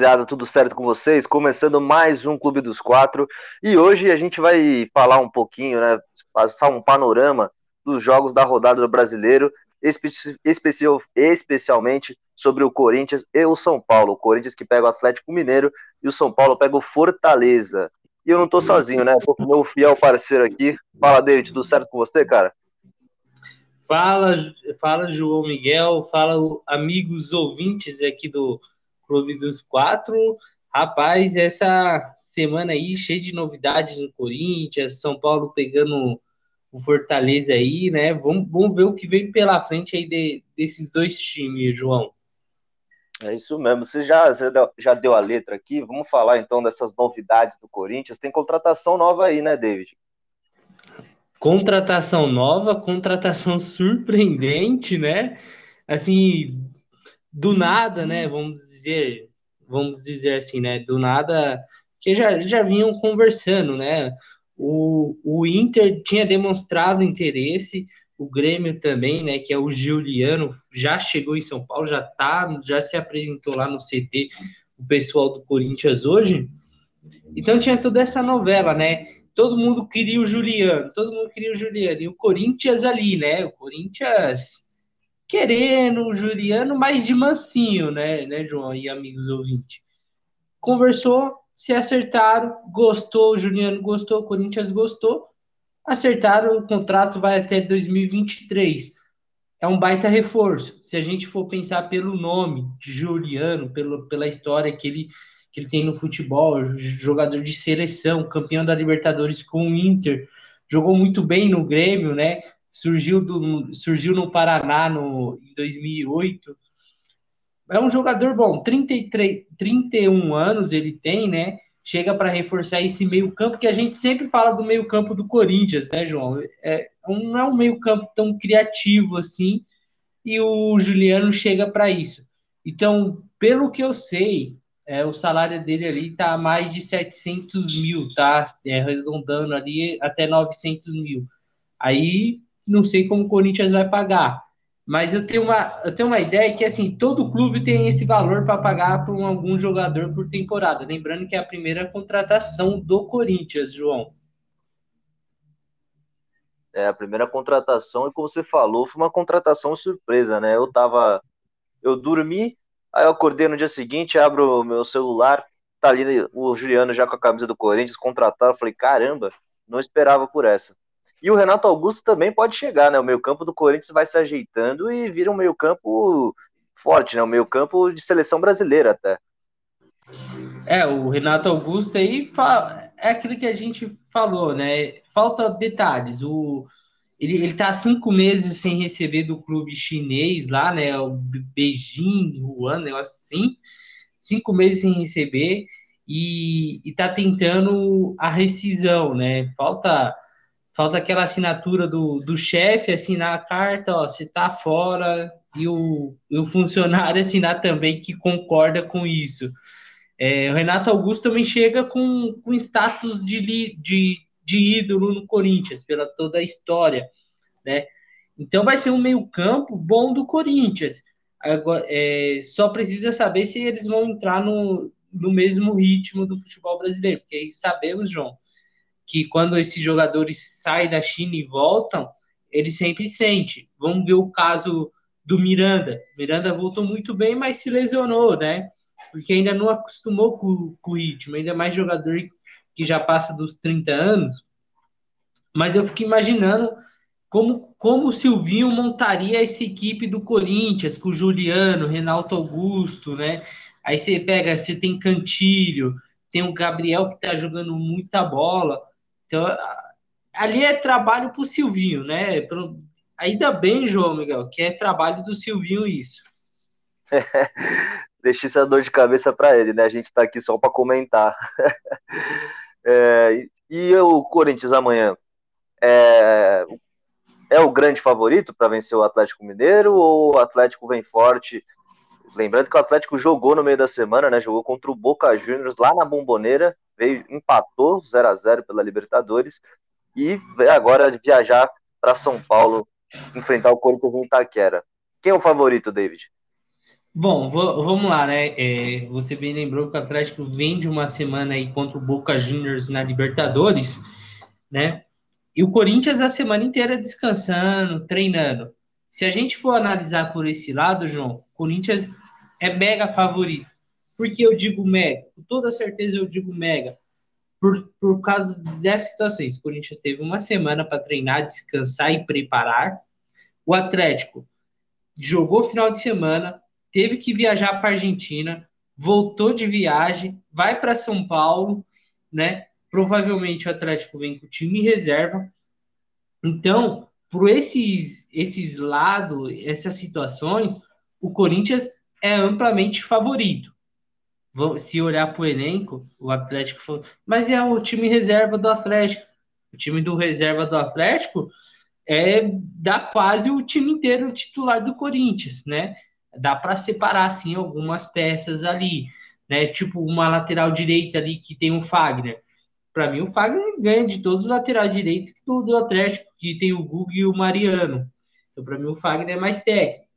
rapaziada, tudo certo com vocês? Começando mais um Clube dos Quatro e hoje a gente vai falar um pouquinho, né? Passar um panorama dos jogos da rodada do Brasileiro, especial, especialmente sobre o Corinthians e o São Paulo. O Corinthians que pega o Atlético Mineiro e o São Paulo pega o Fortaleza. E eu não tô sozinho, né? Tô com meu fiel parceiro aqui. Fala, David, tudo certo com você, cara? Fala, fala João Miguel, fala amigos ouvintes aqui do Clube dos Quatro. Rapaz, essa semana aí cheia de novidades no Corinthians, São Paulo pegando o Fortaleza aí, né? Vamos, vamos ver o que vem pela frente aí de, desses dois times, João. É isso mesmo. Você já, já deu a letra aqui. Vamos falar então dessas novidades do Corinthians. Tem contratação nova aí, né, David? Contratação nova, contratação surpreendente, né? Assim, do nada, né? Vamos dizer, vamos dizer assim, né? Do nada, que já, já vinham conversando, né? O, o Inter tinha demonstrado interesse, o Grêmio também, né? Que é o Juliano, já chegou em São Paulo, já tá, já se apresentou lá no CT, o pessoal do Corinthians hoje. Então tinha toda essa novela, né? Todo mundo queria o Juliano, todo mundo queria o Juliano, e o Corinthians ali, né? O Corinthians querendo Juliano, mas de mansinho, né, né, João e amigos ouvintes. Conversou, se acertaram, gostou, o Juliano gostou, o Corinthians gostou, acertaram, o contrato vai até 2023. É um baita reforço. Se a gente for pensar pelo nome de Juliano, pelo, pela história que ele, que ele tem no futebol, jogador de seleção, campeão da Libertadores com o Inter, jogou muito bem no Grêmio, né? Surgiu, do, surgiu no Paraná no, em 2008. É um jogador bom, 33, 31 anos ele tem, né? Chega para reforçar esse meio-campo que a gente sempre fala do meio-campo do Corinthians, né, João? É, não é um meio-campo tão criativo assim, e o Juliano chega para isso. Então, pelo que eu sei, é, o salário dele ali tá mais de 700 mil, tá? É, arredondando ali até 900 mil. Aí não sei como o Corinthians vai pagar. Mas eu tenho uma, eu tenho uma ideia que assim, todo clube tem esse valor para pagar para um, algum jogador por temporada. Lembrando que é a primeira contratação do Corinthians, João. É, a primeira contratação, e como você falou, foi uma contratação surpresa, né? Eu tava. Eu dormi, aí eu acordei no dia seguinte, abro o meu celular, tá ali o Juliano já com a camisa do Corinthians, contratado. Eu falei, caramba, não esperava por essa. E o Renato Augusto também pode chegar, né? O meio-campo do Corinthians vai se ajeitando e vira um meio-campo forte, né? Um meio-campo de seleção brasileira até. É, o Renato Augusto aí é aquilo que a gente falou, né? Falta detalhes. O, ele, ele tá cinco meses sem receber do clube chinês lá, né? O Beijing, Wuhan, negócio assim. Cinco meses sem receber e, e tá tentando a rescisão, né? Falta falta aquela assinatura do, do chefe assinar a carta, ó, você tá fora, e o, e o funcionário assinar também que concorda com isso. É, o Renato Augusto também chega com, com status de, de, de ídolo no Corinthians, pela toda a história, né? Então vai ser um meio-campo bom do Corinthians. Agora, é, só precisa saber se eles vão entrar no, no mesmo ritmo do futebol brasileiro, porque sabemos, João, que quando esses jogadores saem da China e voltam, ele sempre sente. Vamos ver o caso do Miranda. Miranda voltou muito bem, mas se lesionou, né? Porque ainda não acostumou com, com o ritmo, ainda mais jogador que já passa dos 30 anos. Mas eu fico imaginando como, como o Silvinho montaria essa equipe do Corinthians, com o Juliano, Renato Augusto, né? Aí você pega, você tem Cantilho, tem o Gabriel que tá jogando muita bola. Então, ali é trabalho para o Silvinho, né? Ainda bem, João Miguel, que é trabalho do Silvinho isso. Deixa essa dor de cabeça para ele, né? A gente está aqui só para comentar. é, e o Corinthians amanhã é, é o grande favorito para vencer o Atlético Mineiro ou o Atlético vem forte? Lembrando que o Atlético jogou no meio da semana, né? Jogou contra o Boca Juniors lá na Bomboneira veio, empatou 0 a 0 pela Libertadores e agora viajar para São Paulo enfrentar o Corinthians em Itaquera. Quem é o favorito, David? Bom, vamos lá, né? É, você bem lembrou que o Atlético vem de uma semana aí contra o Boca Juniors na Libertadores, né? E o Corinthians a semana inteira descansando, treinando. Se a gente for analisar por esse lado, João, o Corinthians é mega favorito. Por que eu digo mega? Com toda certeza eu digo mega. Por, por causa dessas situações. O Corinthians teve uma semana para treinar, descansar e preparar. O Atlético jogou final de semana, teve que viajar para Argentina, voltou de viagem, vai para São Paulo, né? Provavelmente o Atlético vem com o time reserva. Então, por esses esses lados, essas situações, o Corinthians é amplamente favorito. Se olhar para o elenco, o Atlético foi, mas é o time reserva do Atlético. O time do reserva do Atlético é dá quase o time inteiro titular do Corinthians, né? dá para separar assim algumas peças ali, né? Tipo uma lateral direita ali que tem o Fagner. Para mim o Fagner ganha de todos os laterais direitos do, do Atlético, que tem o Gug e o Mariano. Então para mim o Fagner é mais técnico.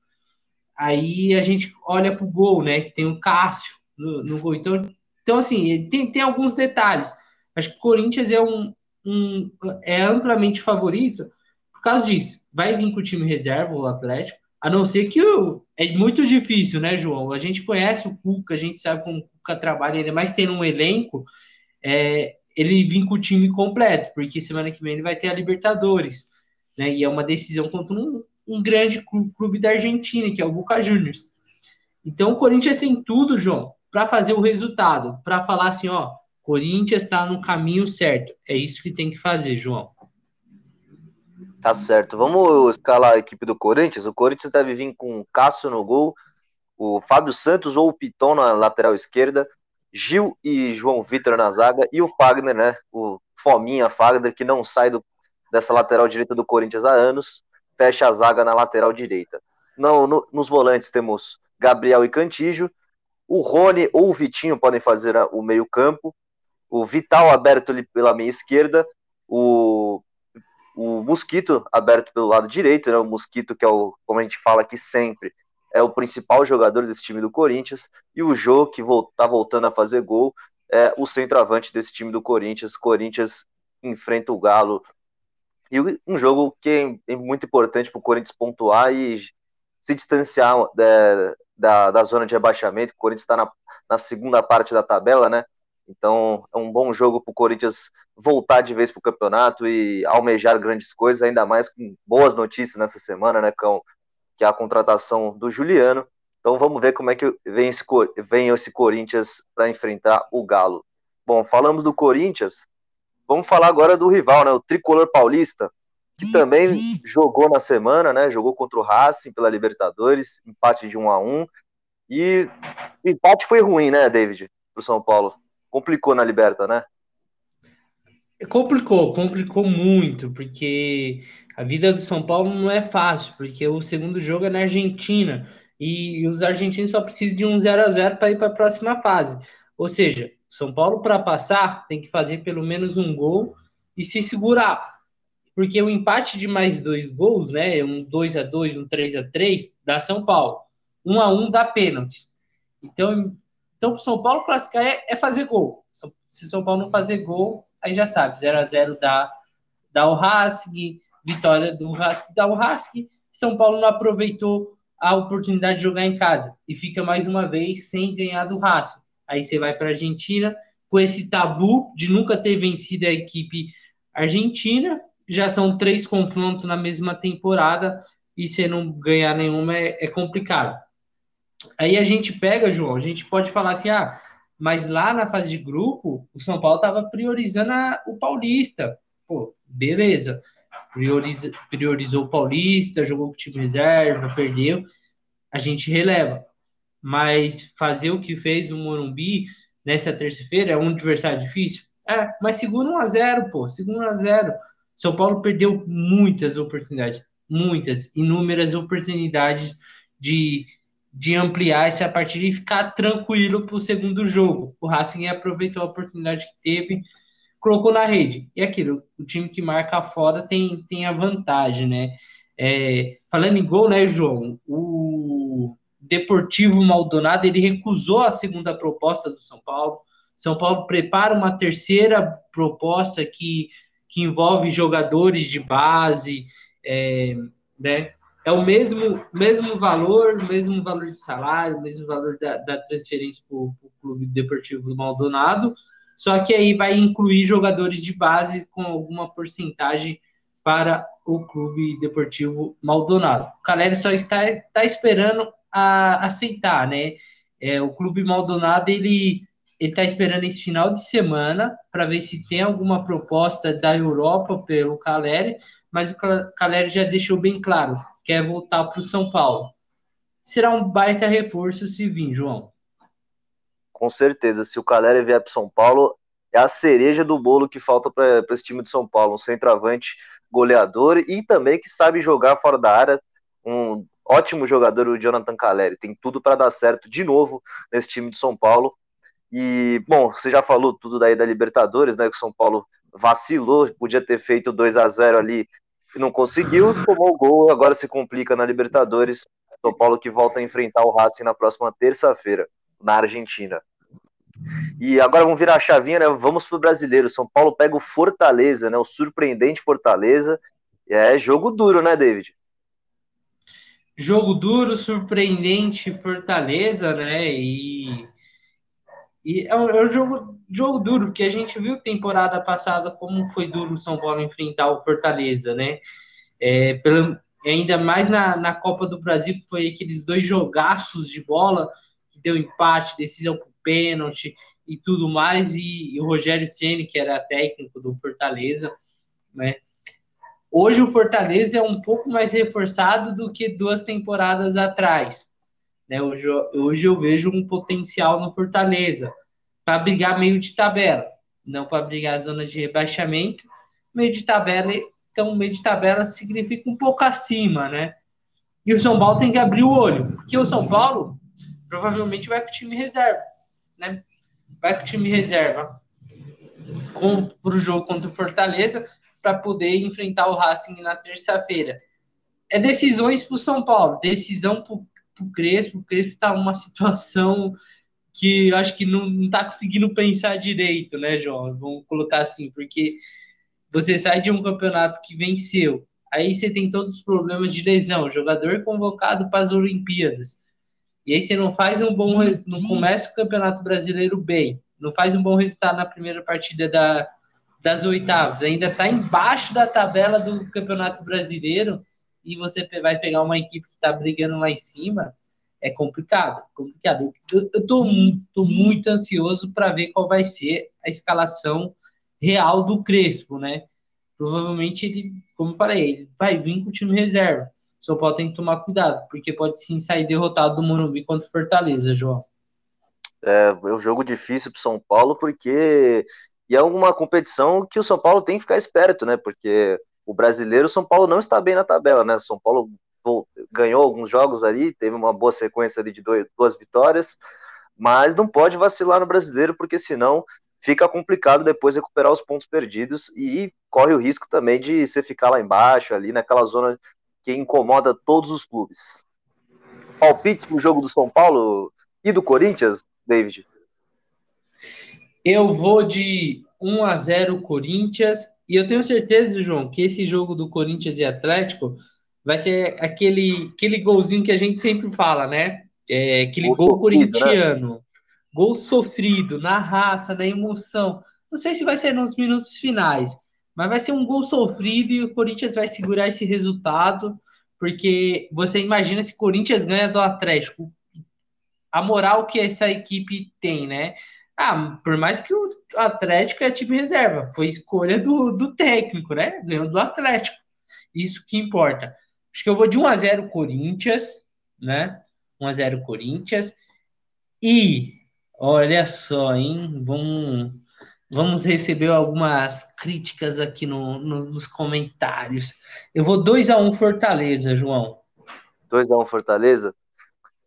Aí a gente olha pro gol, né? Que tem o Cássio no, no gol. Então, então assim, tem, tem alguns detalhes. Acho que o Corinthians é um, um é amplamente favorito por causa disso. Vai vir com o time reserva, o Atlético a não ser que o, é muito difícil, né, João? A gente conhece o Cuca, a gente sabe como o Cuca trabalha, ainda mais tendo um elenco, é, ele vir com o time completo, porque semana que vem ele vai ter a Libertadores, né? E é uma decisão contra um, um grande clube da Argentina, que é o Boca Juniors. Então o Corinthians tem tudo, João, para fazer o resultado, para falar assim, ó, Corinthians está no caminho certo. É isso que tem que fazer, João. Tá certo. Vamos escalar a equipe do Corinthians. O Corinthians deve vir com o Cássio no gol, o Fábio Santos ou o Piton na lateral esquerda, Gil e João Vitor na zaga e o Fagner, né? O Fominha Fagner, que não sai do, dessa lateral direita do Corinthians há anos, fecha a zaga na lateral direita. No, nos volantes temos Gabriel e Cantígio, o Rony ou o Vitinho podem fazer o meio-campo, o Vital aberto pela meia esquerda, o o Mosquito aberto pelo lado direito, né? O Mosquito, que é o, como a gente fala aqui sempre, é o principal jogador desse time do Corinthians, e o Jô, que está voltando a fazer gol, é o centroavante desse time do Corinthians. Corinthians enfrenta o Galo. E um jogo que é muito importante para o Corinthians pontuar e se distanciar da, da, da zona de rebaixamento. O Corinthians está na, na segunda parte da tabela, né? Então é um bom jogo para o Corinthians voltar de vez para o campeonato e almejar grandes coisas, ainda mais com boas notícias nessa semana, né, Cão? Que é a contratação do Juliano. Então vamos ver como é que vem esse, vem esse Corinthians para enfrentar o Galo. Bom, falamos do Corinthians, vamos falar agora do rival, né? O Tricolor Paulista, que também jogou na semana, né? Jogou contra o Racing pela Libertadores, empate de 1 a 1 E o empate foi ruim, né, David, para o São Paulo complicou na Liberta, né? Complicou, complicou muito, porque a vida do São Paulo não é fácil, porque o segundo jogo é na Argentina e os argentinos só precisam de um 0 a 0 para ir para a próxima fase. Ou seja, São Paulo para passar tem que fazer pelo menos um gol e se segurar. Porque o empate de mais dois gols, né, um 2 a 2, um 3 a 3, dá São Paulo. 1 a 1 dá pênalti. Então, então, para o São Paulo classificar é, é, fazer gol. Se São Paulo não fazer gol, aí já sabe, 0 a 0 dá, dá o Racing, vitória do Racing dá o Racing. São Paulo não aproveitou a oportunidade de jogar em casa e fica mais uma vez sem ganhar do Racing. Aí você vai para a Argentina com esse tabu de nunca ter vencido a equipe argentina. Já são três confrontos na mesma temporada e você não ganhar nenhuma é, é complicado. Aí a gente pega, João, a gente pode falar assim, ah, mas lá na fase de grupo, o São Paulo estava priorizando a, o Paulista. Pô, beleza. Prioriza, priorizou o Paulista, jogou com o time reserva, perdeu. A gente releva. Mas fazer o que fez o Morumbi nessa terça-feira é um adversário difícil? É, mas segundo 1 a 0 pô. Segundo 1 a 0 São Paulo perdeu muitas oportunidades. Muitas, inúmeras oportunidades de de ampliar essa partida e ficar tranquilo para o segundo jogo. O Racing aproveitou a oportunidade que teve, colocou na rede. E aquilo, o time que marca fora tem, tem a vantagem, né? É, falando em gol, né, João? O Deportivo Maldonado, ele recusou a segunda proposta do São Paulo. São Paulo prepara uma terceira proposta que, que envolve jogadores de base, é, né? É o mesmo, mesmo valor, mesmo valor de salário, mesmo valor da, da transferência para o Clube Deportivo do Maldonado, só que aí vai incluir jogadores de base com alguma porcentagem para o Clube Deportivo Maldonado. O Caleri só está, está esperando a aceitar, né? É, o Clube Maldonado ele ele está esperando esse final de semana para ver se tem alguma proposta da Europa pelo Caleri, mas o Caleri já deixou bem claro, quer voltar para o São Paulo. Será um baita reforço se vir, João. Com certeza, se o Caleri vier para São Paulo, é a cereja do bolo que falta para esse time de São Paulo, um centroavante goleador e também que sabe jogar fora da área, um ótimo jogador, o Jonathan Caleri. Tem tudo para dar certo de novo nesse time de São Paulo. E, bom, você já falou tudo daí da Libertadores, né? Que o São Paulo vacilou, podia ter feito 2 a 0 ali não conseguiu, tomou o gol, agora se complica na Libertadores. São Paulo que volta a enfrentar o Racing na próxima terça-feira, na Argentina. E agora vamos virar a chavinha, né? Vamos pro brasileiro. São Paulo pega o Fortaleza, né? O surpreendente Fortaleza. É jogo duro, né, David? Jogo duro, surpreendente Fortaleza, né? E, e é, um, é um jogo, jogo duro, porque a gente viu temporada passada como foi duro o São Paulo enfrentar o Fortaleza, né? É, pelo, ainda mais na, na Copa do Brasil, que foi aqueles dois jogaços de bola que deu empate, decisão por pênalti e tudo mais, e, e o Rogério Ceni que era técnico do Fortaleza, né? Hoje o Fortaleza é um pouco mais reforçado do que duas temporadas atrás. Né? Hoje, hoje eu vejo um potencial no Fortaleza para brigar meio de tabela, não para brigar zona de rebaixamento. Meio de tabela, então meio de tabela significa um pouco acima, né? E o São Paulo tem que abrir o olho, porque o São Paulo provavelmente vai com o time reserva né? Vai com o time reserva para o jogo contra o Fortaleza para poder enfrentar o Racing na terça-feira. É decisões para o São Paulo, decisão para o Crespo. O Crespo está numa situação que eu acho que não está conseguindo pensar direito, né, João? Vamos colocar assim, porque você sai de um campeonato que venceu, aí você tem todos os problemas de lesão, jogador convocado para as Olimpíadas, e aí você não faz um bom, não começa o Campeonato Brasileiro bem, não faz um bom resultado na primeira partida da, das oitavas, ainda está embaixo da tabela do Campeonato Brasileiro e você vai pegar uma equipe que está brigando lá em cima, é complicado, complicado. Eu, estou tô, muito ansioso para ver qual vai ser a escalação real do Crespo, né? Provavelmente ele, como eu falei, ele vai vir com o time reserva. São Paulo tem que tomar cuidado, porque pode sim sair derrotado do Morumbi contra o Fortaleza, João. É, é um jogo difícil para São Paulo, porque e é uma competição que o São Paulo tem que ficar esperto, né? Porque o brasileiro, o São Paulo não está bem na tabela, né? O São Paulo ganhou alguns jogos ali, teve uma boa sequência ali de dois, duas vitórias, mas não pode vacilar no brasileiro, porque senão fica complicado depois recuperar os pontos perdidos e corre o risco também de você ficar lá embaixo, ali naquela zona que incomoda todos os clubes. Palpites pro jogo do São Paulo e do Corinthians, David? Eu vou de 1 a 0 Corinthians e eu tenho certeza, João, que esse jogo do Corinthians e Atlético vai ser aquele, aquele golzinho que a gente sempre fala, né? É, aquele gol, gol sofrido, né? corintiano. Né? Gol sofrido, na raça, na emoção. Não sei se vai ser nos minutos finais, mas vai ser um gol sofrido e o Corinthians vai segurar esse resultado, porque você imagina se o Corinthians ganha do Atlético, a moral que essa equipe tem, né? Ah, por mais que o Atlético é time reserva, foi escolha do, do técnico, né? Ganhou do Atlético. Isso que importa. Acho que eu vou de 1 a 0 Corinthians, né? 1 a 0 Corinthians. E olha só, hein? Vamos Vamos receber algumas críticas aqui no, no, nos comentários. Eu vou 2 a 1 um Fortaleza, João. 2 a 1 um Fortaleza?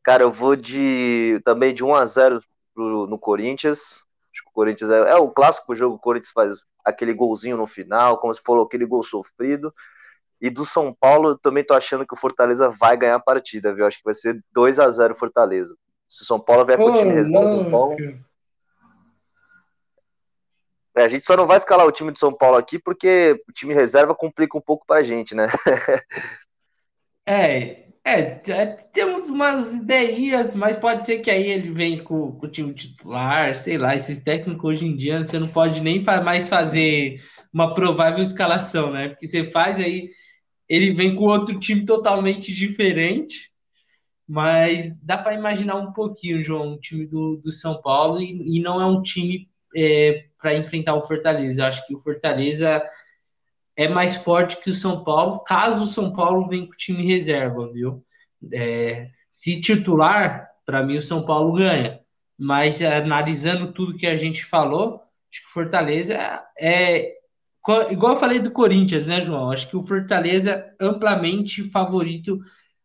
Cara, eu vou de também de 1 a 0 pro, no Corinthians. Acho que o Corinthians é, é o clássico jogo, o Corinthians faz aquele golzinho no final, como se falou, aquele gol sofrido. E do São Paulo, eu também tô achando que o Fortaleza vai ganhar a partida, viu? Acho que vai ser 2 a 0 Fortaleza. Se o São Paulo vier com o time reserva do Paulo. É, a gente só não vai escalar o time de São Paulo aqui porque o time reserva complica um pouco pra gente, né? é, é, é, temos umas ideias, mas pode ser que aí ele venha com, com, o time titular, sei lá, esses técnicos hoje em dia você não pode nem mais fazer uma provável escalação, né? Porque você faz aí, ele vem com outro time totalmente diferente, mas dá para imaginar um pouquinho, João, o time do, do São Paulo, e, e não é um time é, para enfrentar o Fortaleza. Eu acho que o Fortaleza é mais forte que o São Paulo, caso o São Paulo venha com o time reserva, viu? É, se titular, para mim o São Paulo ganha. Mas analisando tudo que a gente falou, acho que o Fortaleza é, igual eu falei do Corinthians, né, João? Acho que o Fortaleza amplamente favorito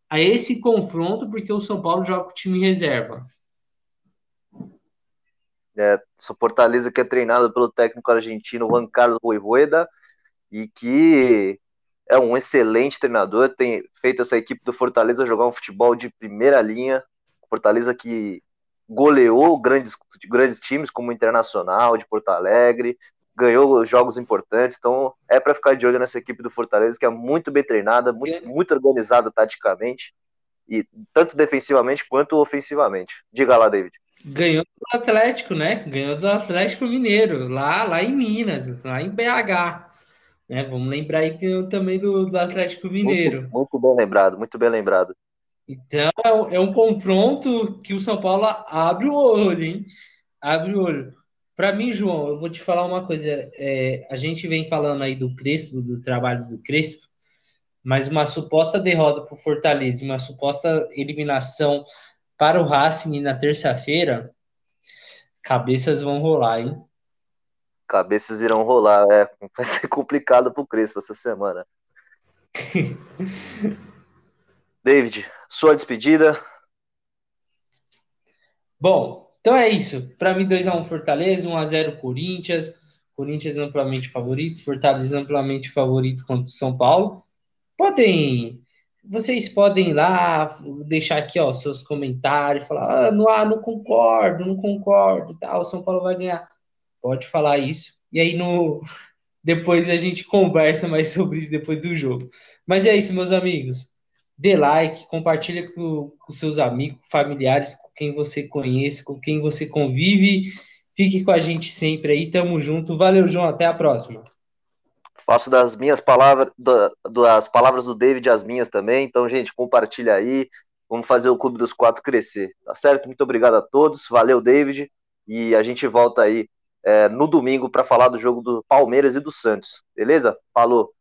a esse confronto, porque o São Paulo joga com o time reserva. É, o Fortaleza que é treinado pelo técnico argentino Juan Carlos Voivoda, e que é um excelente treinador, tem feito essa equipe do Fortaleza jogar um futebol de primeira linha. Fortaleza que goleou grandes, grandes times como o Internacional de Porto Alegre, ganhou jogos importantes, então é para ficar de olho nessa equipe do Fortaleza que é muito bem treinada, muito, muito organizada taticamente e tanto defensivamente quanto ofensivamente. Diga lá, David. Ganhou do Atlético, né? Ganhou do Atlético Mineiro, lá, lá em Minas, lá em BH. Né? Vamos lembrar aí que também do, do Atlético Mineiro. Muito, muito, bem lembrado, muito bem lembrado. Então é, é um confronto que o São Paulo abre o olho, hein? Abre o olho. Para mim, João, eu vou te falar uma coisa. É, a gente vem falando aí do Crespo, do trabalho do Crespo, mas uma suposta derrota para o Fortaleza, uma suposta eliminação para o Racing na terça-feira, cabeças vão rolar, hein? Cabeças irão rolar. É, vai ser complicado pro Crespo essa semana. David, sua despedida. Bom, então é isso. Para mim, 2x1 Fortaleza, 1x0 Corinthians. Corinthians amplamente favorito, Fortaleza amplamente favorito contra o São Paulo. Podem. Vocês podem ir lá deixar aqui ó, seus comentários, falar, ah, não, ah, não concordo, não concordo, tal, o São Paulo vai ganhar. Pode falar isso. E aí no depois a gente conversa mais sobre isso depois do jogo. Mas é isso, meus amigos. Dê like, compartilha com, com seus amigos, familiares, com quem você conhece, com quem você convive. Fique com a gente sempre aí. Tamo junto. Valeu, João. Até a próxima. Faço das minhas palavras, das palavras do David as minhas também. Então, gente, compartilha aí. Vamos fazer o Clube dos Quatro crescer. Tá certo? Muito obrigado a todos. Valeu, David. E a gente volta aí é, no domingo para falar do jogo do Palmeiras e do Santos. Beleza? Falou!